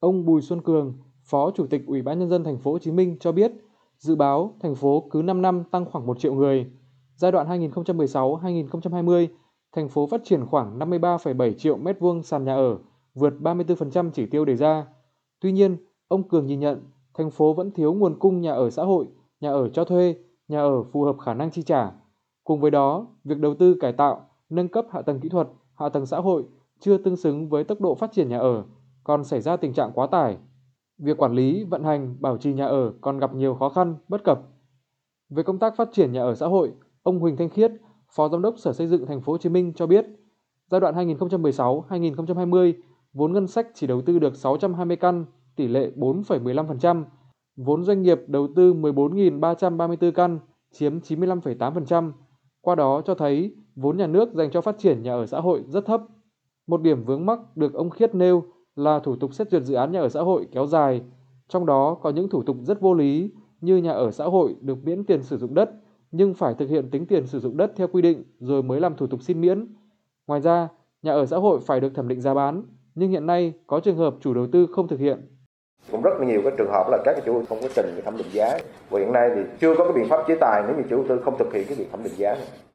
Ông Bùi Xuân Cường, Phó Chủ tịch Ủy ban nhân dân thành phố Hồ Chí Minh cho biết, dự báo thành phố cứ 5 năm tăng khoảng 1 triệu người. Giai đoạn 2016-2020, thành phố phát triển khoảng 53,7 triệu mét vuông sàn nhà ở, vượt 34% chỉ tiêu đề ra. Tuy nhiên, ông Cường nhìn nhận thành phố vẫn thiếu nguồn cung nhà ở xã hội, nhà ở cho thuê, nhà ở phù hợp khả năng chi trả. Cùng với đó, việc đầu tư cải tạo, nâng cấp hạ tầng kỹ thuật, hạ tầng xã hội chưa tương xứng với tốc độ phát triển nhà ở, còn xảy ra tình trạng quá tải. Việc quản lý, vận hành, bảo trì nhà ở còn gặp nhiều khó khăn, bất cập. Về công tác phát triển nhà ở xã hội, ông Huỳnh Thanh Khiết, Phó Giám đốc Sở Xây dựng Thành phố Hồ Chí Minh cho biết, giai đoạn 2016-2020, vốn ngân sách chỉ đầu tư được 620 căn, tỷ lệ 4,15%, vốn doanh nghiệp đầu tư 14.334 căn, chiếm 95,8%. Qua đó cho thấy vốn nhà nước dành cho phát triển nhà ở xã hội rất thấp. Một điểm vướng mắc được ông Khiết nêu là thủ tục xét duyệt dự án nhà ở xã hội kéo dài, trong đó có những thủ tục rất vô lý như nhà ở xã hội được miễn tiền sử dụng đất nhưng phải thực hiện tính tiền sử dụng đất theo quy định rồi mới làm thủ tục xin miễn. Ngoài ra, nhà ở xã hội phải được thẩm định giá bán, nhưng hiện nay có trường hợp chủ đầu tư không thực hiện. Cũng rất là nhiều cái trường hợp là các chủ không có trình cái thẩm định giá. Và hiện nay thì chưa có cái biện pháp chế tài nếu như chủ đầu tư không thực hiện cái việc thẩm định giá này.